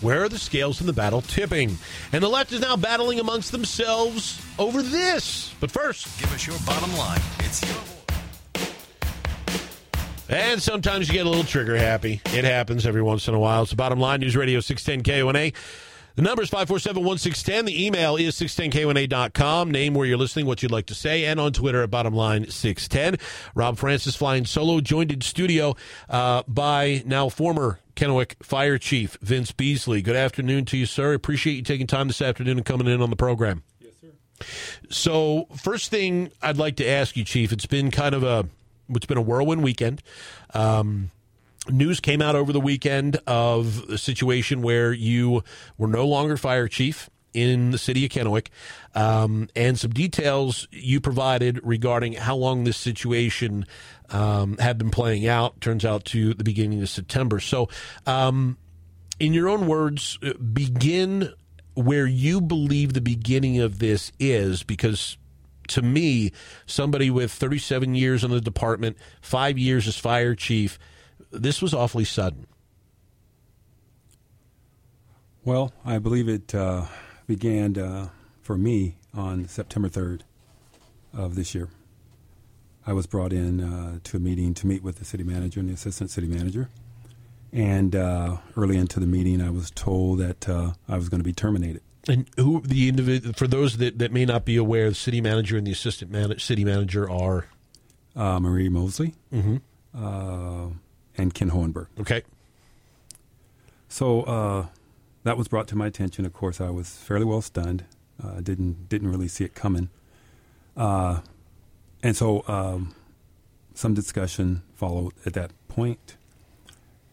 Where are the scales in the battle tipping? And the left is now battling amongst themselves over this. But first, Give us your bottom line. It's your and sometimes you get a little trigger happy. It happens every once in a while. It's the bottom line. News Radio 610 KONA. The number is 547-1610. The email is 610KONA.com. Name where you're listening, what you'd like to say, and on Twitter at bottomline610. Rob Francis flying solo, joined in studio uh, by now former Kennewick Fire Chief Vince Beasley. Good afternoon to you, sir. Appreciate you taking time this afternoon and coming in on the program. Yes, sir. So, first thing I'd like to ask you, Chief, it's been kind of a it's been a whirlwind weekend. Um, news came out over the weekend of a situation where you were no longer fire chief in the city of Kennewick, um, and some details you provided regarding how long this situation um, had been playing out. Turns out to the beginning of September. So, um, in your own words, uh, begin where you believe the beginning of this is, because to me, somebody with 37 years in the department, five years as fire chief, this was awfully sudden. Well, I believe it uh, began uh, for me on September 3rd of this year. I was brought in uh, to a meeting to meet with the city manager and the assistant city manager. And uh, early into the meeting, I was told that uh, I was going to be terminated. And who the individual for those that, that may not be aware, the city manager and the assistant man, city manager are Uh, Marie Mosley Mhm. And Ken Hohenberg. okay. So uh, that was brought to my attention. Of course, I was fairly well stunned. Uh, didn't didn't really see it coming. Uh, and so um, some discussion followed at that point.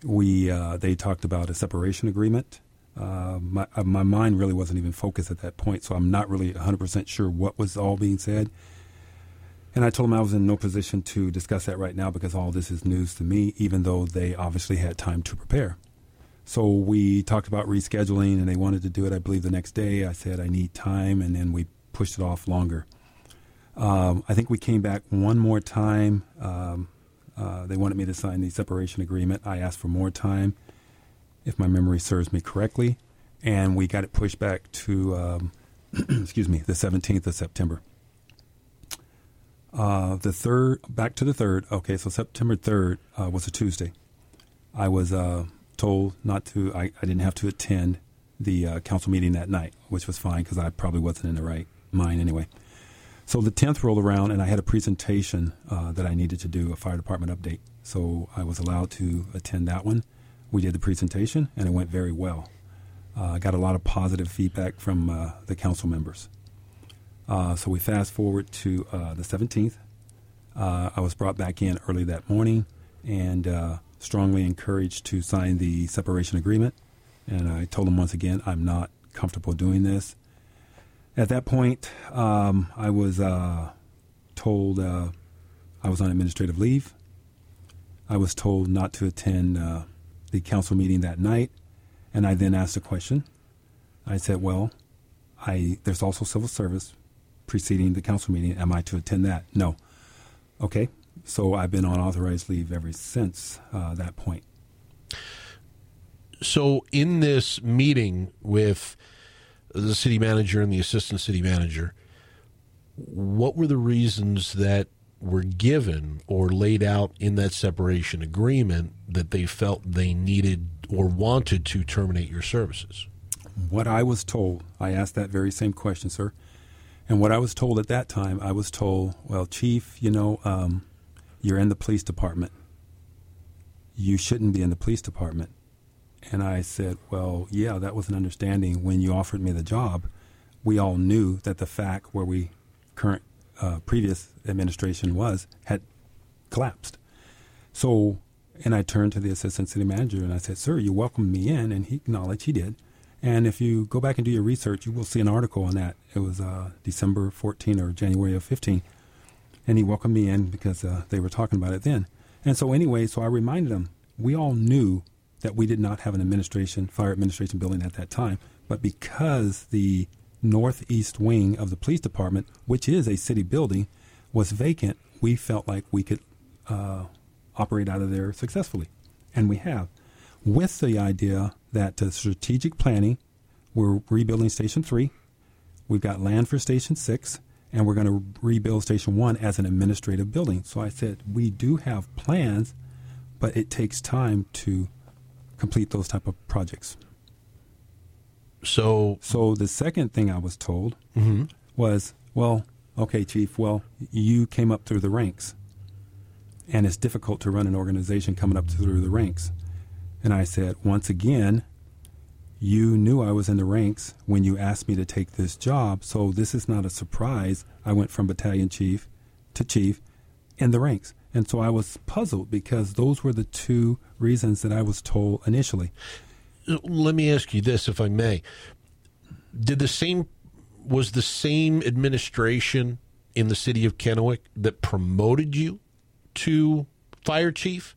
We uh, they talked about a separation agreement. Uh, my uh, my mind really wasn't even focused at that point, so I'm not really 100 percent sure what was all being said. And I told them I was in no position to discuss that right now because all this is news to me, even though they obviously had time to prepare. So we talked about rescheduling, and they wanted to do it, I believe, the next day. I said I need time, and then we pushed it off longer. Um, I think we came back one more time. Um, uh, they wanted me to sign the separation agreement. I asked for more time, if my memory serves me correctly, and we got it pushed back to, um, excuse me, the 17th of September. Uh, the third, back to the third. Okay, so September 3rd uh, was a Tuesday. I was uh, told not to, I, I didn't have to attend the uh, council meeting that night, which was fine because I probably wasn't in the right mind anyway. So the 10th rolled around and I had a presentation uh, that I needed to do, a fire department update. So I was allowed to attend that one. We did the presentation and it went very well. Uh, I got a lot of positive feedback from the council members. Uh, so we fast forward to uh, the 17th. Uh, I was brought back in early that morning and uh, strongly encouraged to sign the separation agreement. And I told them once again, I'm not comfortable doing this. At that point, um, I was uh, told uh, I was on administrative leave. I was told not to attend the council meeting that night. And I then asked a question. I said, Well, I, there's also civil service preceding the council meeting. Am I to attend that? No. Okay. So I've been on authorized leave ever since uh, that point. So in this meeting with the city manager and the assistant city manager, what were the reasons that were given or laid out in that separation agreement that they felt they needed or wanted to terminate your services? What I was told, I asked that very same question, sir. And what I was told at that time, I was told, well, Chief, you know, um, you're in the police department. You shouldn't be in the police department. And I said, well, yeah, that was an understanding when you offered me the job. We all knew that the fact where we current uh, previous administration was had collapsed. So, and I turned to the assistant city manager and I said, sir, you welcomed me in, and he acknowledged he did. And if you go back and do your research, you will see an article on that. It was uh, December 14 or January of 15. And he welcomed me in because uh, they were talking about it then. And so, anyway, so I reminded him we all knew that we did not have an administration, fire administration building at that time. But because the northeast wing of the police department, which is a city building, was vacant, we felt like we could uh, operate out of there successfully. And we have. With the idea that to strategic planning, we're rebuilding Station 3, we've got land for Station 6, and we're going to rebuild Station 1 as an administrative building. So I said, we do have plans, but it takes time to complete those type of projects. So, So the second thing I was told mm-hmm. was, well, okay, chief, well, you came up through the ranks. And it's difficult to run an organization coming up through the ranks. And I said, once again, you knew I was in the ranks when you asked me to take this job, so this is not a surprise. I went from battalion chief to chief in the ranks. And so I was puzzled because those were the two reasons that I was told initially. let me ask you this, if I may. Did the same was the same administration in the city of Kennewick that promoted you to fire chief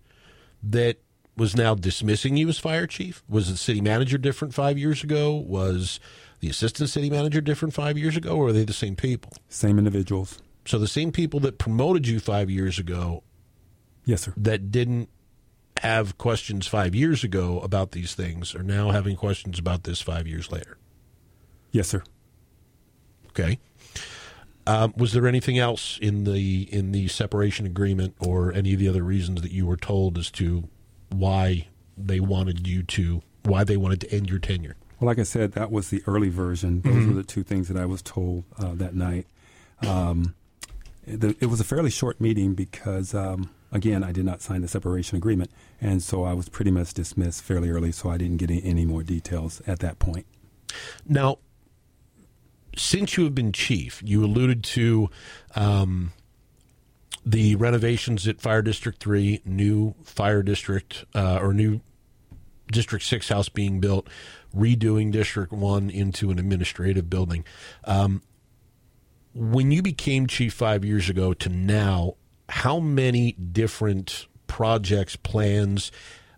that was now dismissing you as fire chief? Was the city manager different five years ago? Was the assistant city manager different five years ago, or are they the same people? Same individuals. So the same people that promoted you five years ago Yes, sir. that didn't have questions five years ago about these things are now having questions about this five years later. Yes, sir. Okay. Um, was there anything else in the in the separation agreement or any of the other reasons that you were told as to why they wanted you to why they wanted to end your tenure? Well, like I said, that was the early version. Those were the two things that I was told uh, that night. Um, the, it was a fairly short meeting because, um, again, I did not sign the separation agreement, and so I was pretty much dismissed fairly early. So I didn't get any, any more details at that point. Now, since you have been chief, you alluded to um, the renovations at Fire District Three, new Fire District uh, or new District Six house being built, redoing District One into an administrative building. Um, when you became chief five years ago to now, how many different projects, plans,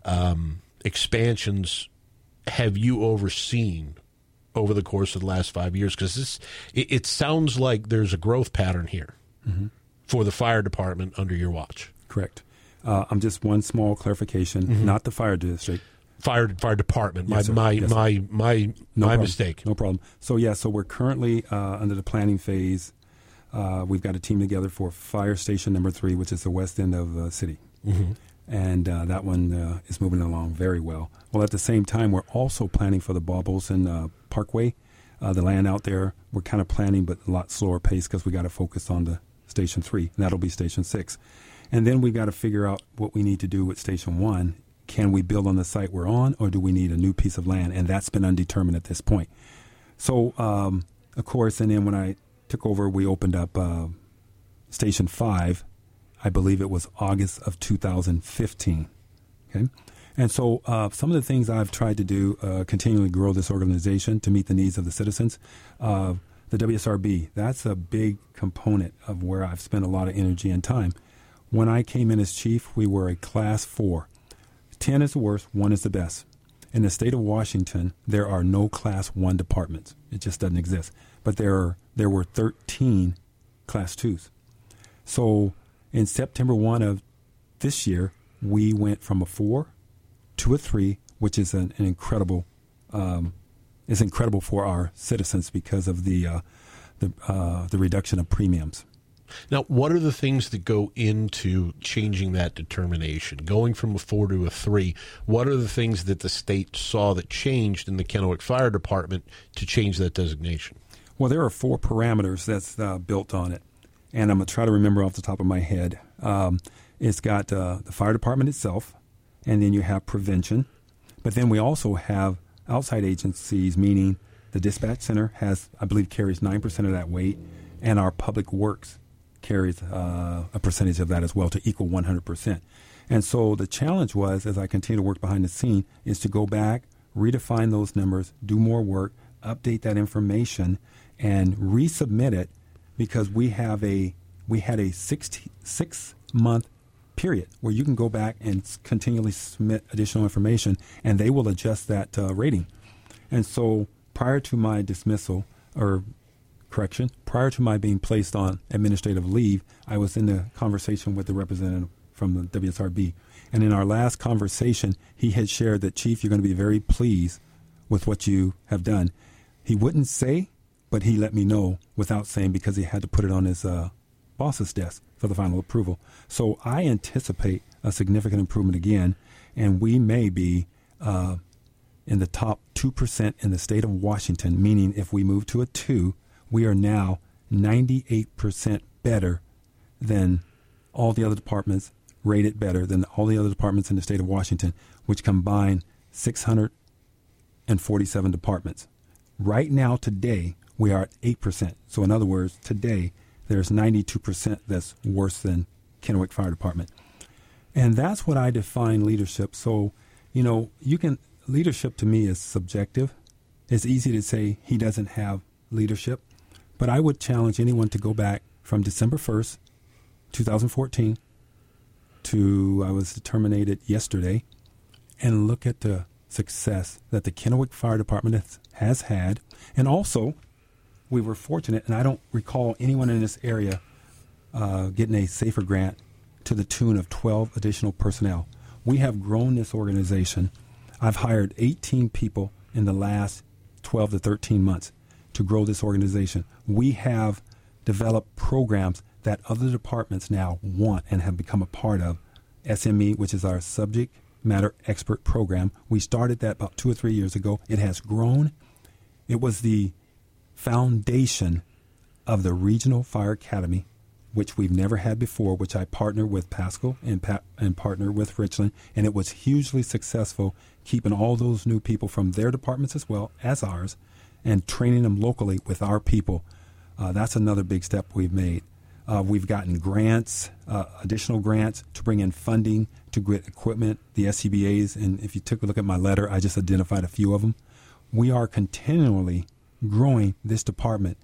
um, expansions have you overseen over the course of the last five years? Because this, it, it sounds like there's a growth pattern here for the fire department under your watch. Correct. Uh, I'm just one small clarification, not the fire district. Fire fire department. Yes, my my, Yes, sir. my my No my problem. mistake. No problem. So yeah, so we're currently uh, under the planning phase. Uh, we've got a team together for fire station number three, which is the west end of the city, and uh, that one uh, is moving along very well. Well, at the same time, we're also planning for the Bob Olson uh, Parkway, uh, the land out there. We're kind of planning, but a lot slower pace because we got to focus on the station three, and that'll be station six. And then we've got to figure out what we need to do with station one. Can we build on the site we're on, or do we need a new piece of land? And that's been undetermined at this point. So, um, of course, and then when I took over, we opened up uh, Station 5. I believe it was August of 2015. Okay? And so, uh, some of the things I've tried to do, uh, continually grow this organization to meet the needs of the citizens. Uh, the WSRB, that's a big component of where I've spent a lot of energy and time. When I came in as chief, we were a class four. 10 is the worst, 1 is the best. In the state of Washington, there are no class 1 departments. It just doesn't exist. But there are there were 13 class 2s. So, in September 1 of this year, we went from a 4 to a 3, which is an, an incredible um, is incredible for our citizens because of the uh, the uh, the reduction of premiums. Now, what are the things that go into changing that determination? Going from a four to a three, what are the things that the state saw that changed in the Kennewick Fire Department to change that designation? Well, there are four parameters that's uh, built on it, and I'm gonna try to remember off the top of my head. Um, it's got uh, the fire department itself, and then you have prevention, but then we also have outside agencies, meaning the dispatch center has, I believe, carries nine percent of that weight, and our public works carries uh, a percentage of that as well to equal 100%. And so the challenge was, as I continue to work behind the scene, is to go back, redefine those numbers, do more work, update that information, and resubmit it because we have a we had a six, six month period where you can go back and continually submit additional information and they will adjust that uh, rating. And so prior to my dismissal or correction, prior to my being placed on administrative leave, I was in a conversation with the representative from the WSRB. And in our last conversation, he had shared that, Chief, you're going to be very pleased with what you have done. He wouldn't say, but he let me know without saying because he had to put it on his uh, boss's desk for the final approval. So I anticipate a significant improvement again, and we may be uh, in the top 2% in the state of Washington, meaning if we move to a 2, we are now 98% better than all the other departments, rated better than all the other departments in the state of Washington, which combine 647 departments. Right now, today, we are at 8%. So, in other words, today, there's 92% that's worse than Kennewick Fire Department. And that's what I define leadership. So, you know, you can, leadership to me is subjective. It's easy to say he doesn't have leadership, but I would challenge anyone to go back from December 1st, 2014 to I was terminated yesterday and look at the success that the Kennewick Fire Department has, has had. And also, we were fortunate, and I don't recall anyone in this area uh, getting a safer grant to the tune of 12 additional personnel. We have grown this organization. I've hired 18 people in the last 12 to 13 months to grow this organization. We have developed programs that other departments now want and have become a part of. SME, which is our subject matter expert program, we started that about two or three years ago. It has grown. It was the foundation of the Regional Fire Academy, which we've never had before, which I partner with Pasco and, pa- and partner with Richland, and it was hugely successful, keeping all those new people from their departments as well as ours, and training them locally with our people. Uh, that's another big step we've made. Uh, we've gotten grants, uh, additional grants to bring in funding to get equipment, the SCBAs, and if you took a look at my letter, I just identified a few of them. We are continually growing this department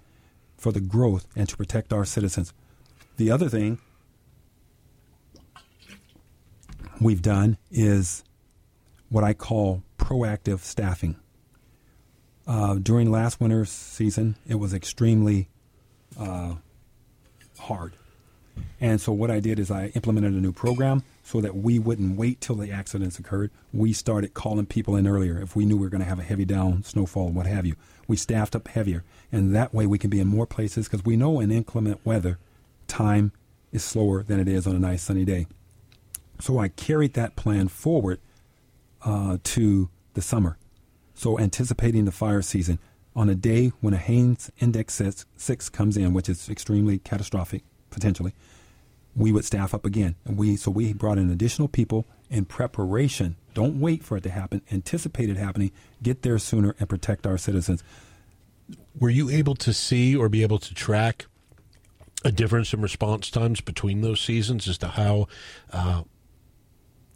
for the growth and to protect our citizens. The other thing we've done is what I call proactive staffing. Uh, during last winter's season, it was extremely uh, hard. And so what I did is I implemented a new program so that we wouldn't wait till the accidents occurred. We started calling people in earlier if we knew we were going to have a heavy down snowfall, what have you. We staffed up heavier, and that way we can be in more places because we know in inclement weather, time is slower than it is on a nice sunny day. So I carried that plan forward uh, to the summer. So anticipating the fire season, on a day when a Haines Index 6, 6 comes in, which is extremely catastrophic potentially, we would staff up again. And we so we brought in additional people in preparation. Don't wait for it to happen. Anticipate it happening. Get there sooner and protect our citizens. Were you able to see or be able to track a difference in response times between those seasons as to how uh,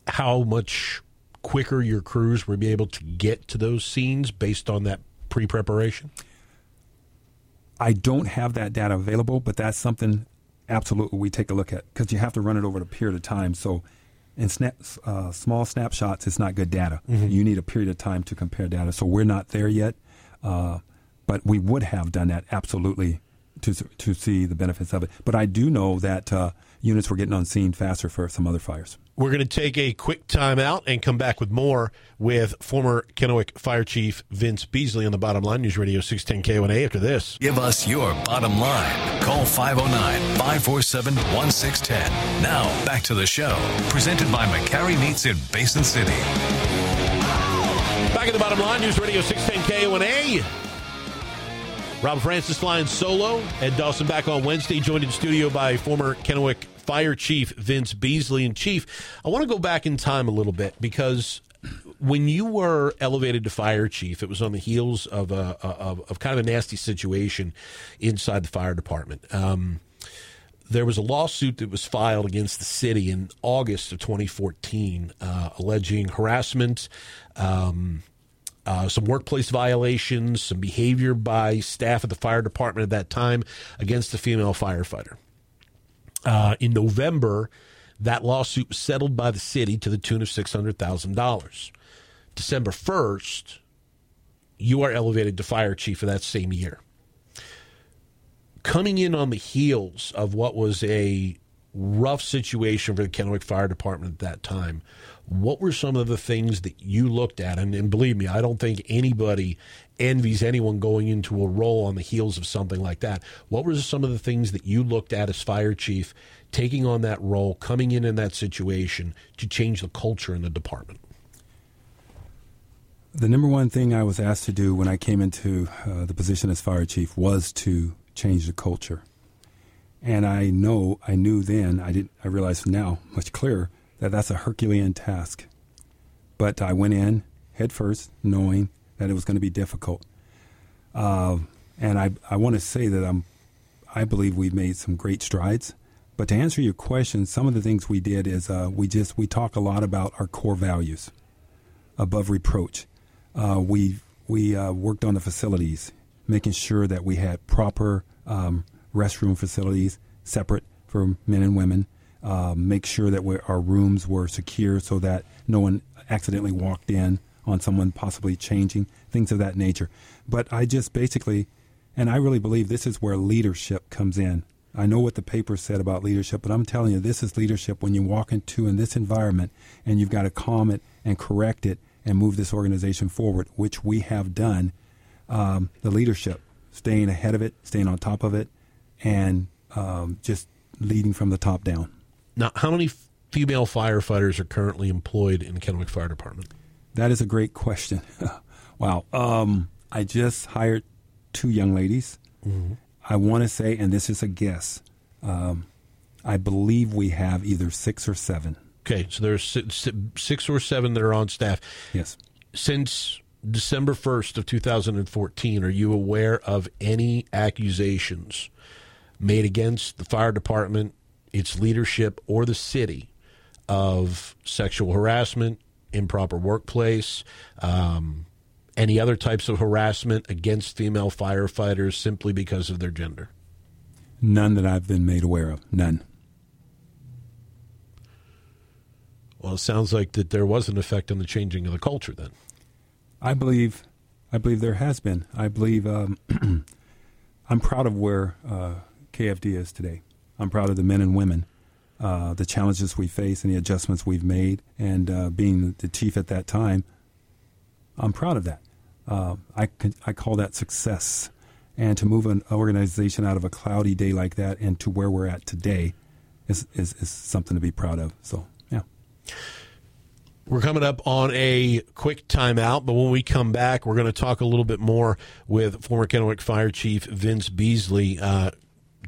how much quicker your crews were be able to get to those scenes based on that pre-preparation? I don't have that data available, but that's something absolutely we take a look at because you have to run it over a period of time. So, in snap, uh, small snapshots, it's not good data. Mm-hmm. You need a period of time to compare data. So we're not there yet, uh, but we would have done that absolutely to to see the benefits of it. But I do know that uh, units were getting on scene faster for some other fires. We're going to take a quick time out and come back with more with former Kennewick Fire Chief Vince Beasley on the Bottom Line News Radio 610 KONA after this. Give us your bottom line. Call 509 547 1610. Now, back to the show. Presented by McCarry Meats in Basin City. Back at the Bottom Line News Radio 610 KONA. Rob Francis flying solo. Ed Dawson back on Wednesday, joined in studio by former Kennewick Fire Chief Vince Beasley. And Chief, I want to go back in time a little bit because when you were elevated to fire chief, it was on the heels of a of, of kind of a nasty situation inside the fire department. Um, there was a lawsuit that was filed against the city in August of 2014, uh, alleging harassment. Um, uh, some workplace violations, some behavior by staff at the fire department at that time against a female firefighter. Uh, in November, that lawsuit was settled by the city to the tune of $600,000. December 1st, you are elevated to fire chief of that same year. Coming in on the heels of what was a rough situation for the Kennewick Fire Department at that time, what were some of the things that you looked at? And, and, believe me, I don't think anybody envies anyone going into a role on the heels of something like that. What were some of the things that you looked at as fire chief, taking on that role, coming in in that situation to change the culture in the department? The number one thing I was asked to do when I came into uh, the position as fire chief was to change the culture. And I know, I knew then, I didn't, I realize now much clearer that that's a Herculean task. But I went in head first, knowing that it was going to be difficult. Uh, and I, I want to say that I'm, I believe we've made some great strides. But to answer your question, some of the things we did is uh, we just we talk a lot about our core values, above reproach. Uh, we we uh, worked on the facilities, making sure that we had proper um, restroom facilities separate for men and women. Um, make sure that our rooms were secure so that no one accidentally walked in on someone possibly changing, things of that nature. But I just basically, and I really believe this is where leadership comes in. I know what the paper said about leadership, but I'm telling you, this is leadership when you walk into in this environment and you've got to calm it and correct it and move this organization forward, which we have done. Um, the leadership, staying ahead of it, staying on top of it, and um, just leading from the top down. Now, how many female firefighters are currently employed in the Kennewick Fire Department? That is a great question. wow. Um, I just hired two young ladies. Mm-hmm. I want to say, and this is a guess, um, I believe we have either six or seven. Okay, so there's six or seven that are on staff. Yes. Since December 1st of 2014, are you aware of any accusations made against the fire department, its leadership, or the city of sexual harassment, improper workplace, um, any other types of harassment against female firefighters simply because of their gender? None that I've been made aware of. None. Well, it sounds like that there was an effect on the changing of the culture then. I believe, I believe there has been. I believe um, I'm proud of where uh, KFD is today. I'm proud of the men and women uh, the challenges we face and the adjustments we've made. And uh, being the chief at that time, I'm proud of that. Uh, I, I call that success. And to move an organization out of a cloudy day like that and to where we're at today is, is, is something to be proud of. So, yeah. We're coming up on a quick timeout, but when we come back, we're going to talk a little bit more with former Kennewick Fire Chief Vince Beasley. Uh,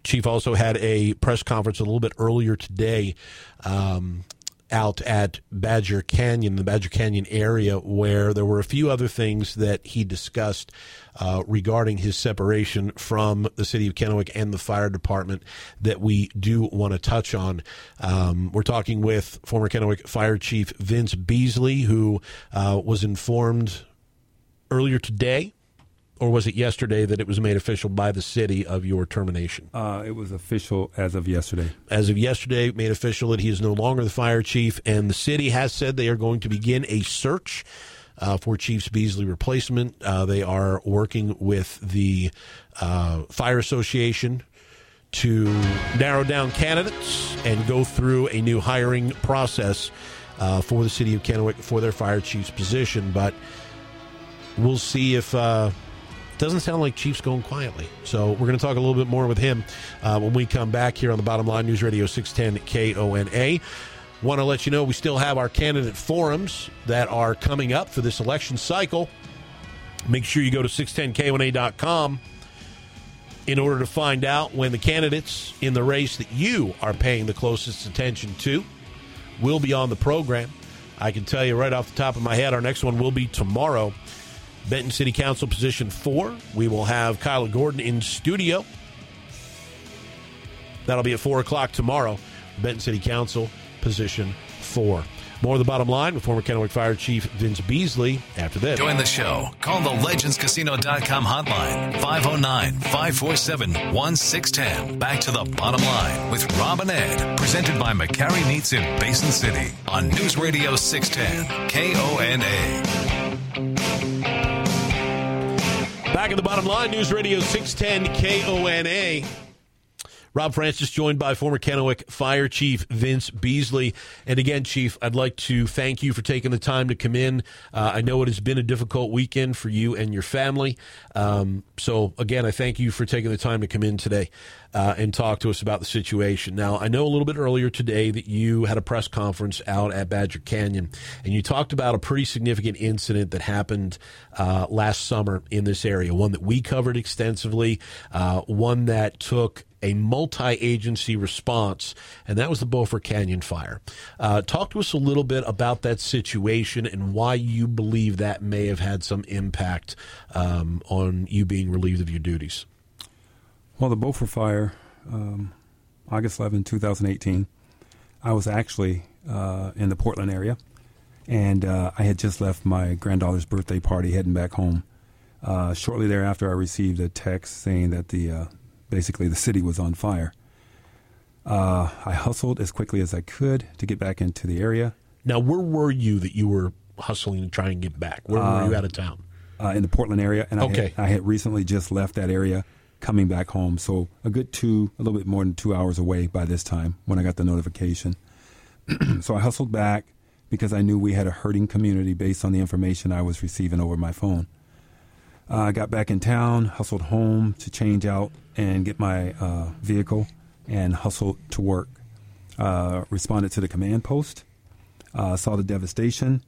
Chief also had a press conference a little bit earlier today um, out at Badger Canyon, the Badger Canyon area, where there were a few other things that he discussed uh, regarding his separation from the city of Kennewick and the fire department that we do want to touch on. Um, we're talking with former Kennewick Fire Chief Vince Beasley, who uh, was informed earlier today or was it yesterday that it was made official by the city of your termination? Uh, it was official as of yesterday. As of yesterday, made official that he is no longer the fire chief, and the city has said they are going to begin a search uh, for Chiefs Beasley replacement. Uh, they are working with the uh, Fire Association to narrow down candidates and go through a new hiring process uh, for the city of Kennewick for their fire chief's position. But we'll see if uh, doesn't sound like Chiefs going quietly. So we're going to talk a little bit more with him uh, when we come back here on the Bottom Line News Radio 610 KONA. Want to let you know we still have our candidate forums that are coming up for this election cycle. Make sure you go to 610KONA.com in order to find out when the candidates in the race that you are paying the closest attention to will be on the program. I can tell you right off the top of my head, our next one will be tomorrow. Benton City Council position four. We will have Kyla Gordon in studio. That'll be at four o'clock tomorrow. Benton City Council position four. More of the bottom line with former Kennewick Fire Chief Vince Beasley after this. Join the show. Call the legendscasino.com hotline 509 547 1610. Back to the bottom line with Robin Ed. Presented by McCary Meats in Basin City on News Radio 610 KONA. Back at the bottom line, News Radio 610 KONA. Rob Francis joined by former Kennewick Fire Chief Vince Beasley. And again, Chief, I'd like to thank you for taking the time to come in. Uh, I know it has been a difficult weekend for you and your family. Um, so, again, I thank you for taking the time to come in today uh, and talk to us about the situation. Now, I know a little bit earlier today that you had a press conference out at Badger Canyon, and you talked about a pretty significant incident that happened uh, last summer in this area, one that we covered extensively, uh, one that took a multi-agency response, and that was the Bofer Canyon fire. Uh, talk to us a little bit about that situation and why you believe that may have had some impact um, on you being relieved of your duties. Well, the Bofer fire, um, August 11, 2018, I was actually uh, in the Portland area, and uh, I had just left my granddaughter's birthday party heading back home. Uh, shortly thereafter, I received a text saying that the uh, basically the city was on fire. Uh, I hustled as quickly as I could to get back into the area. Now, where were you that you were hustling to try and get back? Where were you out of town? Uh, in the Portland area, and Okay. I, had, I had recently just left that area, coming back home. So a good two, a little bit more than two hours away by this time when I got the notification. so I hustled back because I knew we had a hurting community based on the information I was receiving over my phone. Uh, I got back in town, hustled home to change out and get my uh, vehicle, and hustled to work. Uh, responded to the command post, uh, saw the devastation,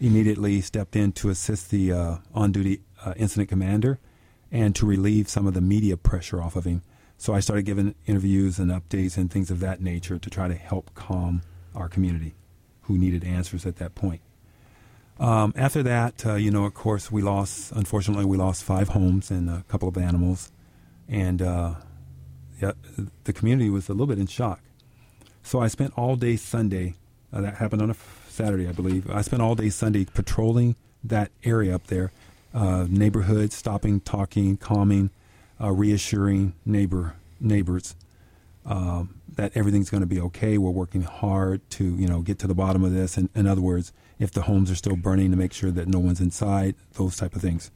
immediately stepped in to assist the uh, on duty uh, incident commander and to relieve some of the media pressure off of him. So I started giving interviews and updates and things of that nature to try to help calm our community who needed answers at that point. Um, after that, uh, you know, of course, we lost, unfortunately, we lost five homes and a couple of animals. And uh, yeah, the community was a little bit in shock. So I spent all day Sunday, uh, that happened on a Saturday, I believe. I spent all day Sunday patrolling that area up there, uh, neighborhoods, stopping, talking, calming, uh, reassuring neighbor neighbors um, that everything's going to be okay. We're working hard to, you know, get to the bottom of this. And in other words, if the homes are still burning, to make sure that no one's inside, those type of things.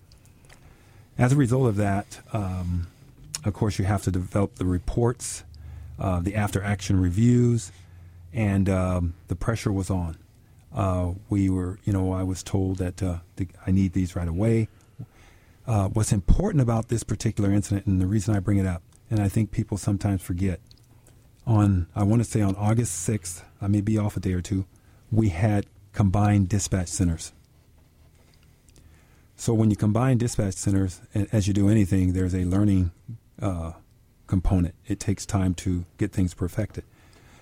As a result of that, um, of course, you have to develop the reports, uh, the after action reviews, and um, the pressure was on. Uh, we were, you know, I was told that uh, the, I need these right away. Uh, what's important about this particular incident, and the reason I bring it up, and I think people sometimes forget, on I want to say on August 6th, I may be off a day or two, we had combined dispatch centers. So when you combine dispatch centers, a- as you do anything, there's a learning uh, component. It takes time to get things perfected,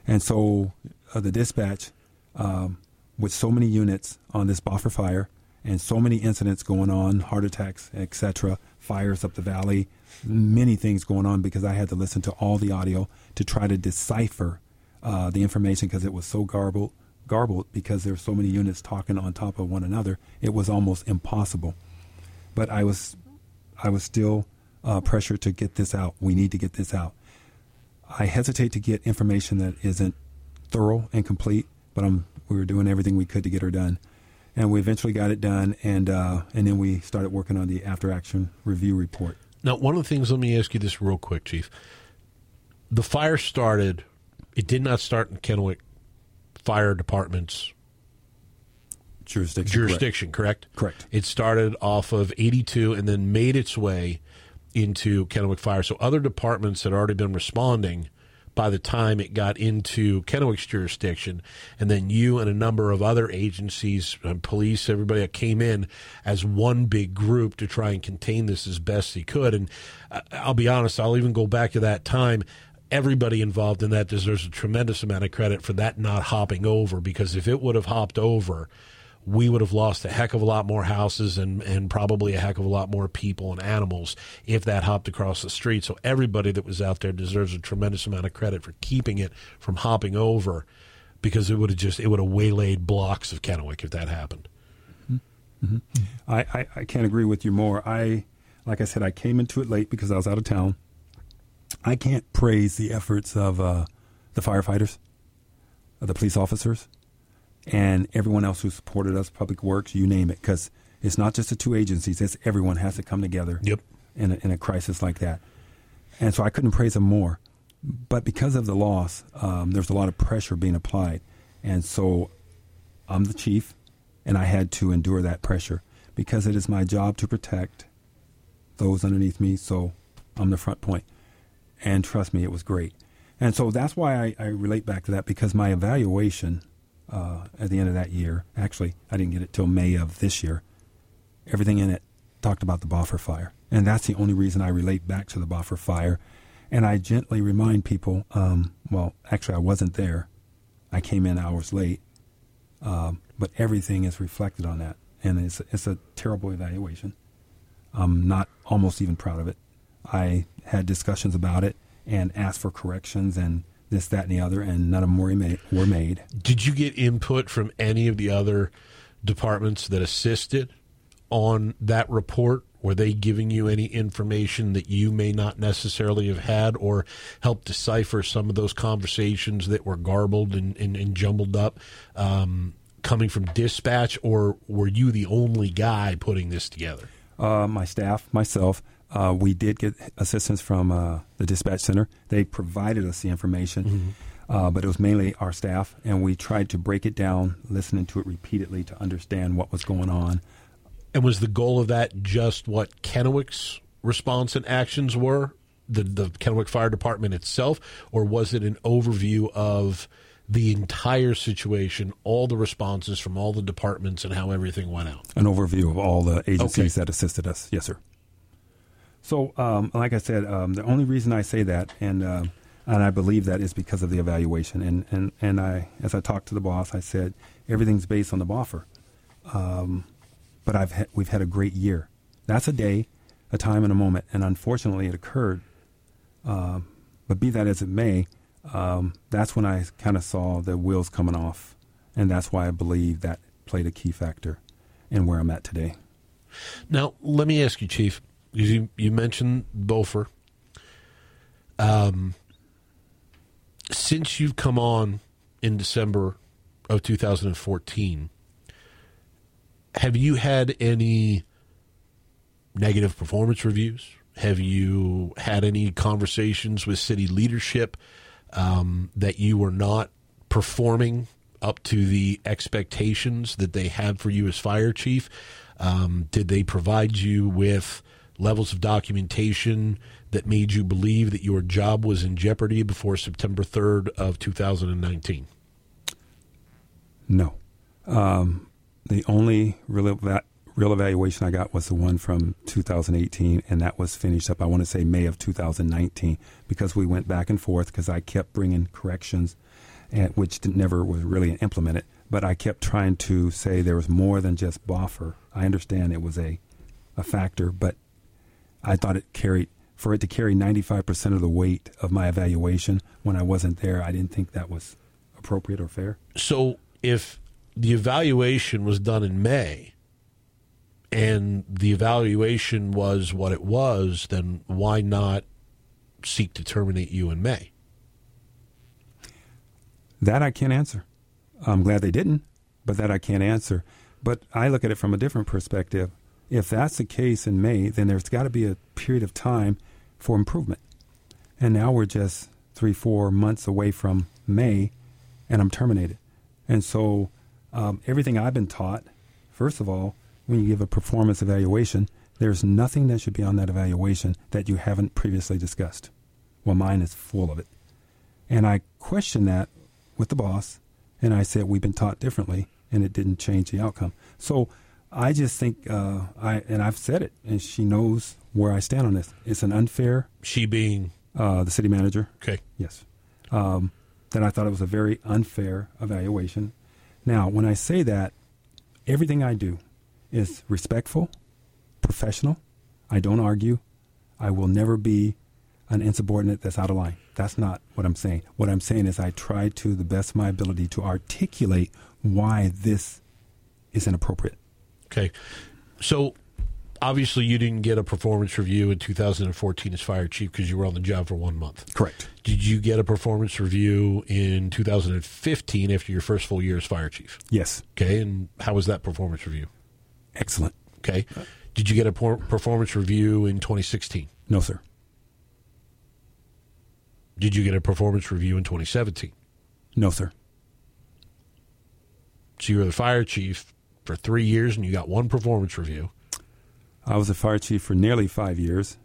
and so uh, the dispatch, um, with so many units on this Bofer fire and so many incidents going on, heart attacks, etc., fires up the valley, many things going on because I had to listen to all the audio to try to decipher uh, the information because it was so garbled, garbled because there were so many units talking on top of one another. It was almost impossible. But I was, I was still uh, pressured to get this out. We need to get this out. I hesitate to get information that isn't thorough and complete, but I'm, we were doing everything we could to get her done. And we eventually got it done, and uh, and then we started working on the after action review report. Now, one of the things, let me ask you this real quick, Chief. The fire started, it did not start in Kennewick Fire Department's Jurisdiction. jurisdiction, correct? Correct. It started off of 82 and then made its way into Kennewick Fire. So other departments had already been responding by the time it got into Kennewick's jurisdiction. And then you and a number of other agencies, uh, police, everybody that came in as one big group to try and contain this as best they could. And uh, I'll be honest, I'll even go back to that time everybody involved in that deserves a tremendous amount of credit for that not hopping over because if it would have hopped over, we would have lost a heck of a lot more houses and, and probably a heck of a lot more people and animals if that hopped across the street. So everybody that was out there deserves a tremendous amount of credit for keeping it from hopping over. because it would have just it would have waylaid blocks of Kennewick if that happened. Mm-hmm. Mm-hmm. I, I, I can't agree with you more. I, like I said, I came into it late because I was out of town. I can't praise the efforts of uh, the firefighters, of the police officers, and everyone else who supported us, Public Works, you name it, because it's not just the two agencies; it's everyone has to come together. Yep. In a, in a crisis like that, and so I couldn't praise them more. But because of the loss, um, there's a lot of pressure being applied, and so I'm the chief, and I had to endure that pressure because it is my job to protect those underneath me. So I'm the front point. And trust me, it was great. And so that's why I, I relate back to that because my evaluation uh, at the end of that year, actually, I didn't get it till May of this year, everything in it talked about the Bofer fire. And that's the only reason I relate back to the Bofer fire. And I gently remind people, um, well, actually, I wasn't there. I came in hours late. Um, but everything is reflected on that. And it's, it's a terrible evaluation. I'm not almost even proud of it. I had discussions about it and asked for corrections and this, that, and the other, and none of them were made. Were made. Did you get input from any of the other departments that assisted on that report? Were they giving you any information that you may not necessarily have had or helped decipher some of those conversations that were garbled and, and, and jumbled up um, coming from dispatch, or were you the only guy putting this together? Uh, my staff, myself, uh, we did get assistance from uh, the dispatch center. They provided us the information, mm-hmm. but it was mainly our staff, and we tried to break it down, listening to it repeatedly to understand what was going on. And was the goal of that just what Kennewick's response and actions were, the the Kennewick Fire Department itself, or was it an overview of the entire situation, all the responses from all the departments, and how everything went out? An overview of all the agencies Okay. that assisted us. Yes, sir. So, um, like I said, um, the only reason I say that, and uh, and I believe that is because of the evaluation. And, and, and I, as I talked to the boss, I said everything's based on the Bofer. Um, but I've ha- we've had a great year. That's a day, a time, and a moment. And unfortunately, it occurred. Um, but be that as it may, um, that's when I kind of saw the wheels coming off, and that's why I believe that played a key factor in where I'm at today. Now, let me ask you, Chief, you, you mentioned Bofer. Um, since you've come on in December of 2014, have you had any negative performance reviews? Have you had any conversations with city leadership um, that you were not performing up to the expectations that they had for you as fire chief? Um, did they provide you with levels of documentation that made you believe that your job was in jeopardy before September 3rd of 2019? No. Um, the only real, real evaluation I got was the one from 2018, and that was finished up, I want to say, May of 2019, because we went back and forth because I kept bringing corrections, and, which never was really implemented. But I kept trying to say there was more than just Bofer. I understand it was a, a factor, but I thought it carried, for it to carry 95% of the weight of my evaluation when I wasn't there, I didn't think that was appropriate or fair. So if the evaluation was done in May and the evaluation was what it was, then why not seek to terminate you in May? That I can't answer. I'm glad they didn't, but that I can't answer. But I look at it from a different perspective. If that's the case in May, then there's got to be a period of time for improvement. And now we're just three, four months away from May, and I'm terminated. And so um, everything I've been taught, first of all, when you give a performance evaluation, there's nothing that should be on that evaluation that you haven't previously discussed. Well, mine is full of it. And I questioned that with the boss, and I said we've been taught differently, and it didn't change the outcome. So I just think uh, I and I've said it, and she knows where I stand on this. It's an unfair. She being Uh, the city manager, okay. yes. Um, that I thought it was a very unfair evaluation. Now, when I say that, everything I do is respectful, professional. I don't argue. I will never be an insubordinate that's out of line. That's not what I'm saying. What I'm saying is I try to the best of my ability to articulate why this is inappropriate. Okay. So obviously you didn't get a performance review in 2014 as fire chief because you were on the job for one month. Correct. Did you get a performance review in 2015 after your first full year as fire chief? Yes. Okay. And how was that performance review? Excellent. Okay. Did you get a por- performance review in 2016? No, sir. Did you get a performance review in 2017? No, sir. So you were the fire chief for three years and you got one performance review. I was a fire chief for nearly five years,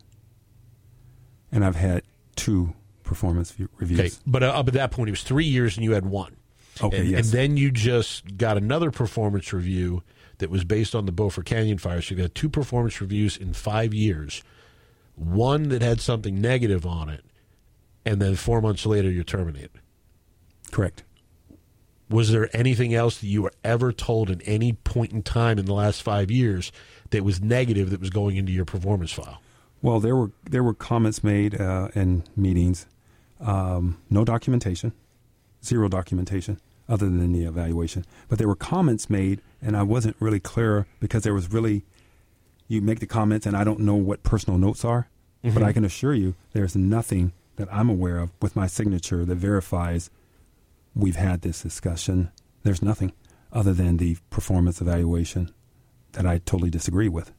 and I've had two performance reviews. Okay. But uh, up at that point, it was three years and you had one. Okay, and, yes. and then you just got another performance review that was based on the Bofer Canyon fire. So you got two performance reviews in five years, one that had something negative on it, and then four months later you're terminated. Correct. Was there anything else that you were ever told at any point in time in the last five years that was negative that was going into your performance file? Well, there were there were comments made uh, in meetings. Um, no documentation, zero documentation other than the evaluation. But there were comments made, and I wasn't really clear because there was really you make the comments, and I don't know what personal notes are. But I can assure you, there's nothing that I'm aware of with my signature that verifies we've had this discussion. There's nothing other than the performance evaluation that I totally disagree with.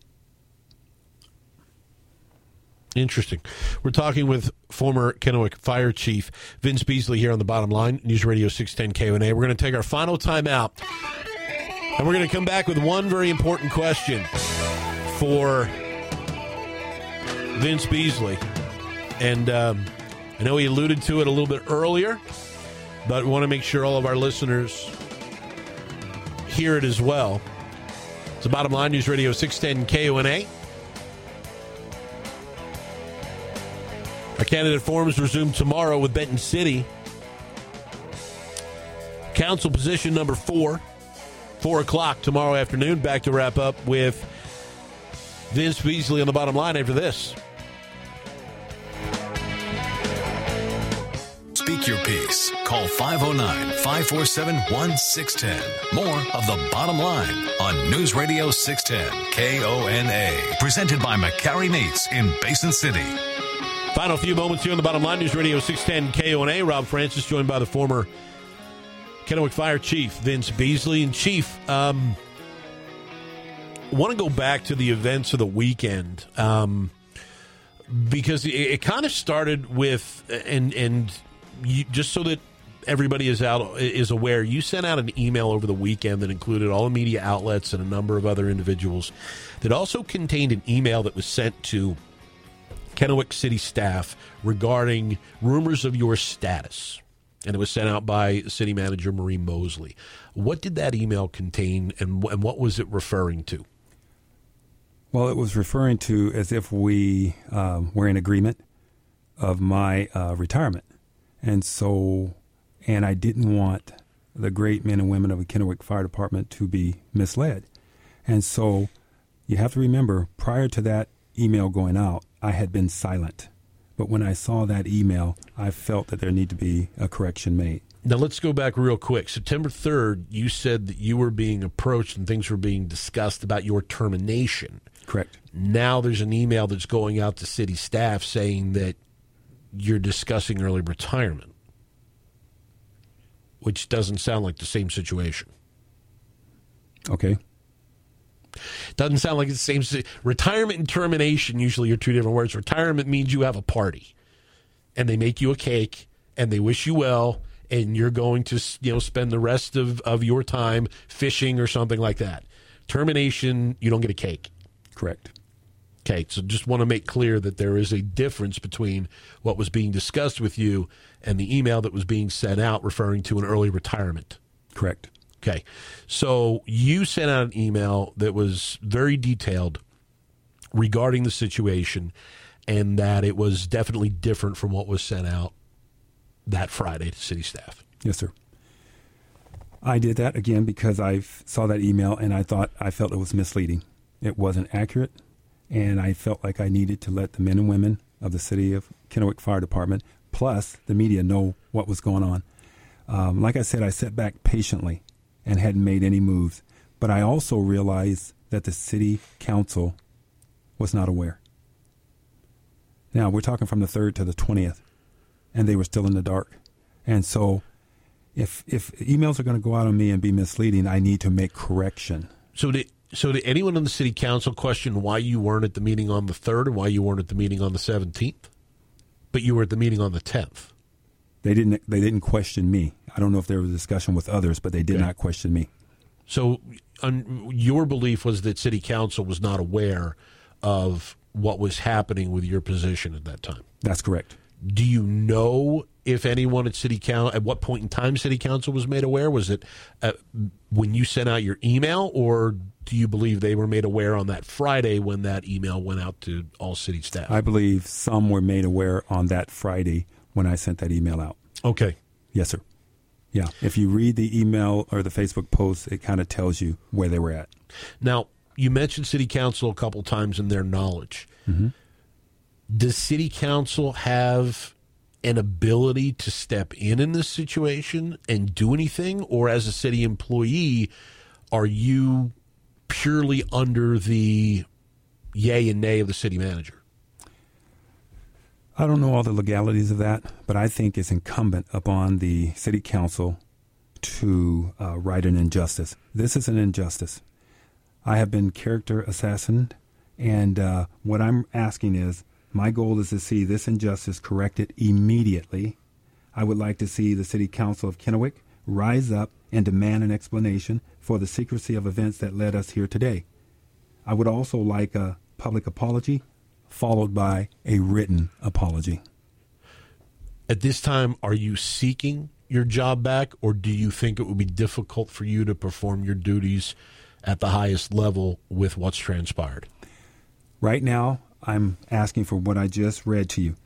Interesting. We're talking with former Kennewick Fire Chief Vince Beasley here on the bottom line, News Radio 610 KONA. We're going to take our final time out, and we're going to come back with one very important question for Vince Beasley. And um, I know he alluded to it a little bit earlier, but want to make sure all of our listeners hear it as well. It's the bottom line, News Radio 610 KONA. Our candidate forums resume tomorrow with Benton City. Council position number four, four o'clock tomorrow afternoon. Back to wrap up with Vince Beasley on the bottom line after this. Speak your piece. Call 509 547 1610. More of the bottom line on News Radio 610 KONA. Presented by McCarry Meats in Basin City. Final few moments here on the bottom line. News Radio 610 KONA. Rob Francis joined by the former Kennewick Fire Chief Vince Beasley. And Chief, um, want to go back to the events of the weekend um, because it, it kind of started with and and you, just so that everybody is out is aware, you sent out an email over the weekend that included all the media outlets and a number of other individuals that also contained an email that was sent to Kennewick City staff regarding rumors of your status. And it was sent out by City Manager Marie Mosley. What did that email contain and, and what was it referring to? Well, it was referring to as if we um, were in agreement of my uh, retirement. And so, and I didn't want the great men and women of the Kennewick Fire Department to be misled. And so, you have to remember, prior to that email going out, I had been silent. But when I saw that email, I felt that there needed to be a correction made. Now let's go back real quick. September 3rd, you said that you were being approached and things were being discussed about your termination. Correct. Now there's an email that's going out to city staff saying that you're discussing early retirement, which doesn't sound like the same situation. Okay. Doesn't sound like it's the same. Retirement and termination usually are two different words. Retirement means you have a party, and they make you a cake, and they wish you well, and you're going to you know spend the rest of, of your time fishing or something like that. Termination, you don't get a cake. Correct. Okay, so just want to make clear that there is a difference between what was being discussed with you and the email that was being sent out referring to an early retirement. Correct. Okay. So you sent out an email that was very detailed regarding the situation and that it was definitely different from what was sent out that Friday to city staff. Yes, sir. I did that again because I saw that email and I thought I felt it was misleading. It wasn't accurate, and I felt like I needed to let the men and women of the city of Kennewick Fire Department, plus the media, know what was going on. Um, like I said, I sat back patiently and hadn't made any moves. But I also realized that the city council was not aware. Now, we're talking from the 3rd to the 20th, and they were still in the dark. And so, if, if emails are going to go out on me and be misleading, I need to make correction. So did so did anyone on the city council question why you weren't at the meeting on the third and why you weren't at the meeting on the seventeenth, but you were at the meeting on the tenth? They didn't. They didn't question me. I don't know if there was a discussion with others, but they did Okay. not question me. So your belief was that city council was not aware of what was happening with your position at that time. That's correct. Do you know if anyone at city council at what point in time city council was made aware? Was it uh, when you sent out your email, or do you believe they were made aware on that Friday when that email went out to all city staff? I believe some were made aware on that Friday when I sent that email out. okay. Yes, sir. Yeah. If you read the email or the Facebook post, it kind of tells you where they were at. Now, you mentioned city council a couple times in their knowledge. Does city council have an ability to step in in this situation and do anything, or as a city employee, are you purely under the yay and nay of the city manager? I don't know all the legalities of that, but I think it's incumbent upon the city council to uh, right an injustice. This is an injustice. I have been character assassinated, and uh, what I'm asking is my goal is to see this injustice corrected immediately. I would like to see the City Council of Kennewick rise up and demand an explanation for the secrecy of events that led us here today. I would also like a public apology followed by a written apology. At this time, are you seeking your job back, or do you think it would be difficult for you to perform your duties at the highest level with what's transpired? Right now, I'm asking for what I just read to you.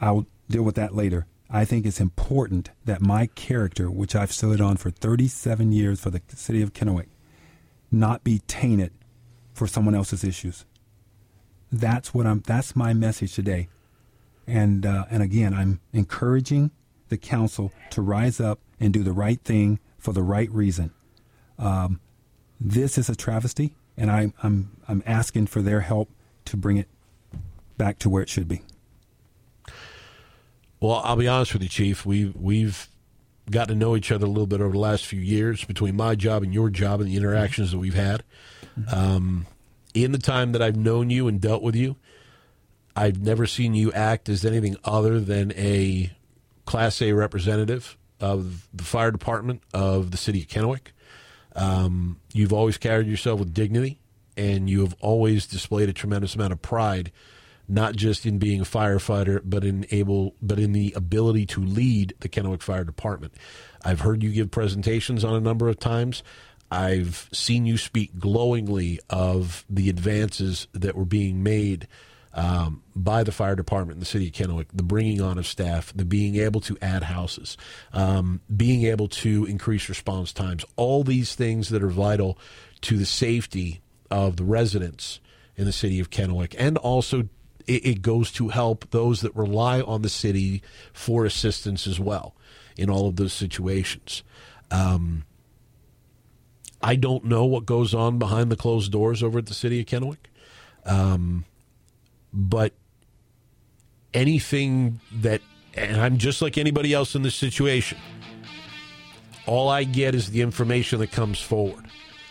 I'll deal with that later. I think it's important that my character, which I've stood on for 37 years for the city of Kennewick, not be tainted for someone else's issues. That's what I'm. That's my message today. And uh, and again, I'm encouraging the council to rise up and do the right thing for the right reason. Um, this is a travesty, and I, I'm I'm asking for their help to bring it back to where it should be. Well, I'll be honest with you, Chief. We've we've got to know each other a little bit over the last few years between my job and your job and the interactions that we've had. Um, in the time that I've known you and dealt with you, I've never seen you act as anything other than a Class A representative of the fire department of the city of Kennewick. Um, you've always carried yourself with dignity, and you have always displayed a tremendous amount of pride, not just in being a firefighter, but in able, but in the ability to lead the Kennewick Fire Department. I've heard you give presentations on a number of times. I've seen you speak glowingly of the advances that were being made um, by the fire department in the city of Kennewick, the bringing on of staff, the being able to add houses, um, being able to increase response times, all these things that are vital to the safety of the residents in the city of Kennewick. And also, it, it goes to help those that rely on the city for assistance as well in all of those situations. Um, I don't know what goes on behind the closed doors over at the city of Kennewick. Um, but anything that, and I'm just like anybody else in this situation, all I get is the information that comes forward.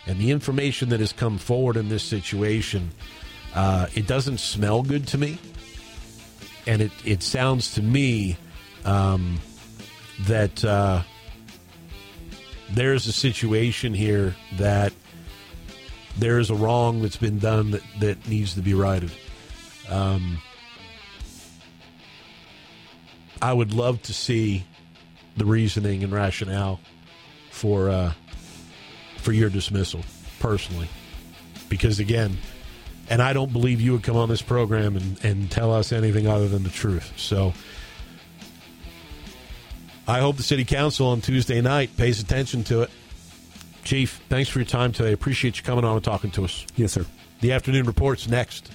And the information that has come forward in this situation, uh, it doesn't smell good to me. And it, it sounds to me um, that uh, there's a situation here that there is a wrong that's been done that, that needs to be righted. Um, I would love to see the reasoning and rationale for uh, for your dismissal, personally, because again, and I don't believe you would come on this program and, and tell us anything other than the truth. So. I hope the city council on Tuesday night pays attention to it. Chief, thanks for your time today. Appreciate you coming on and talking to us. Yes, sir. The afternoon report's next.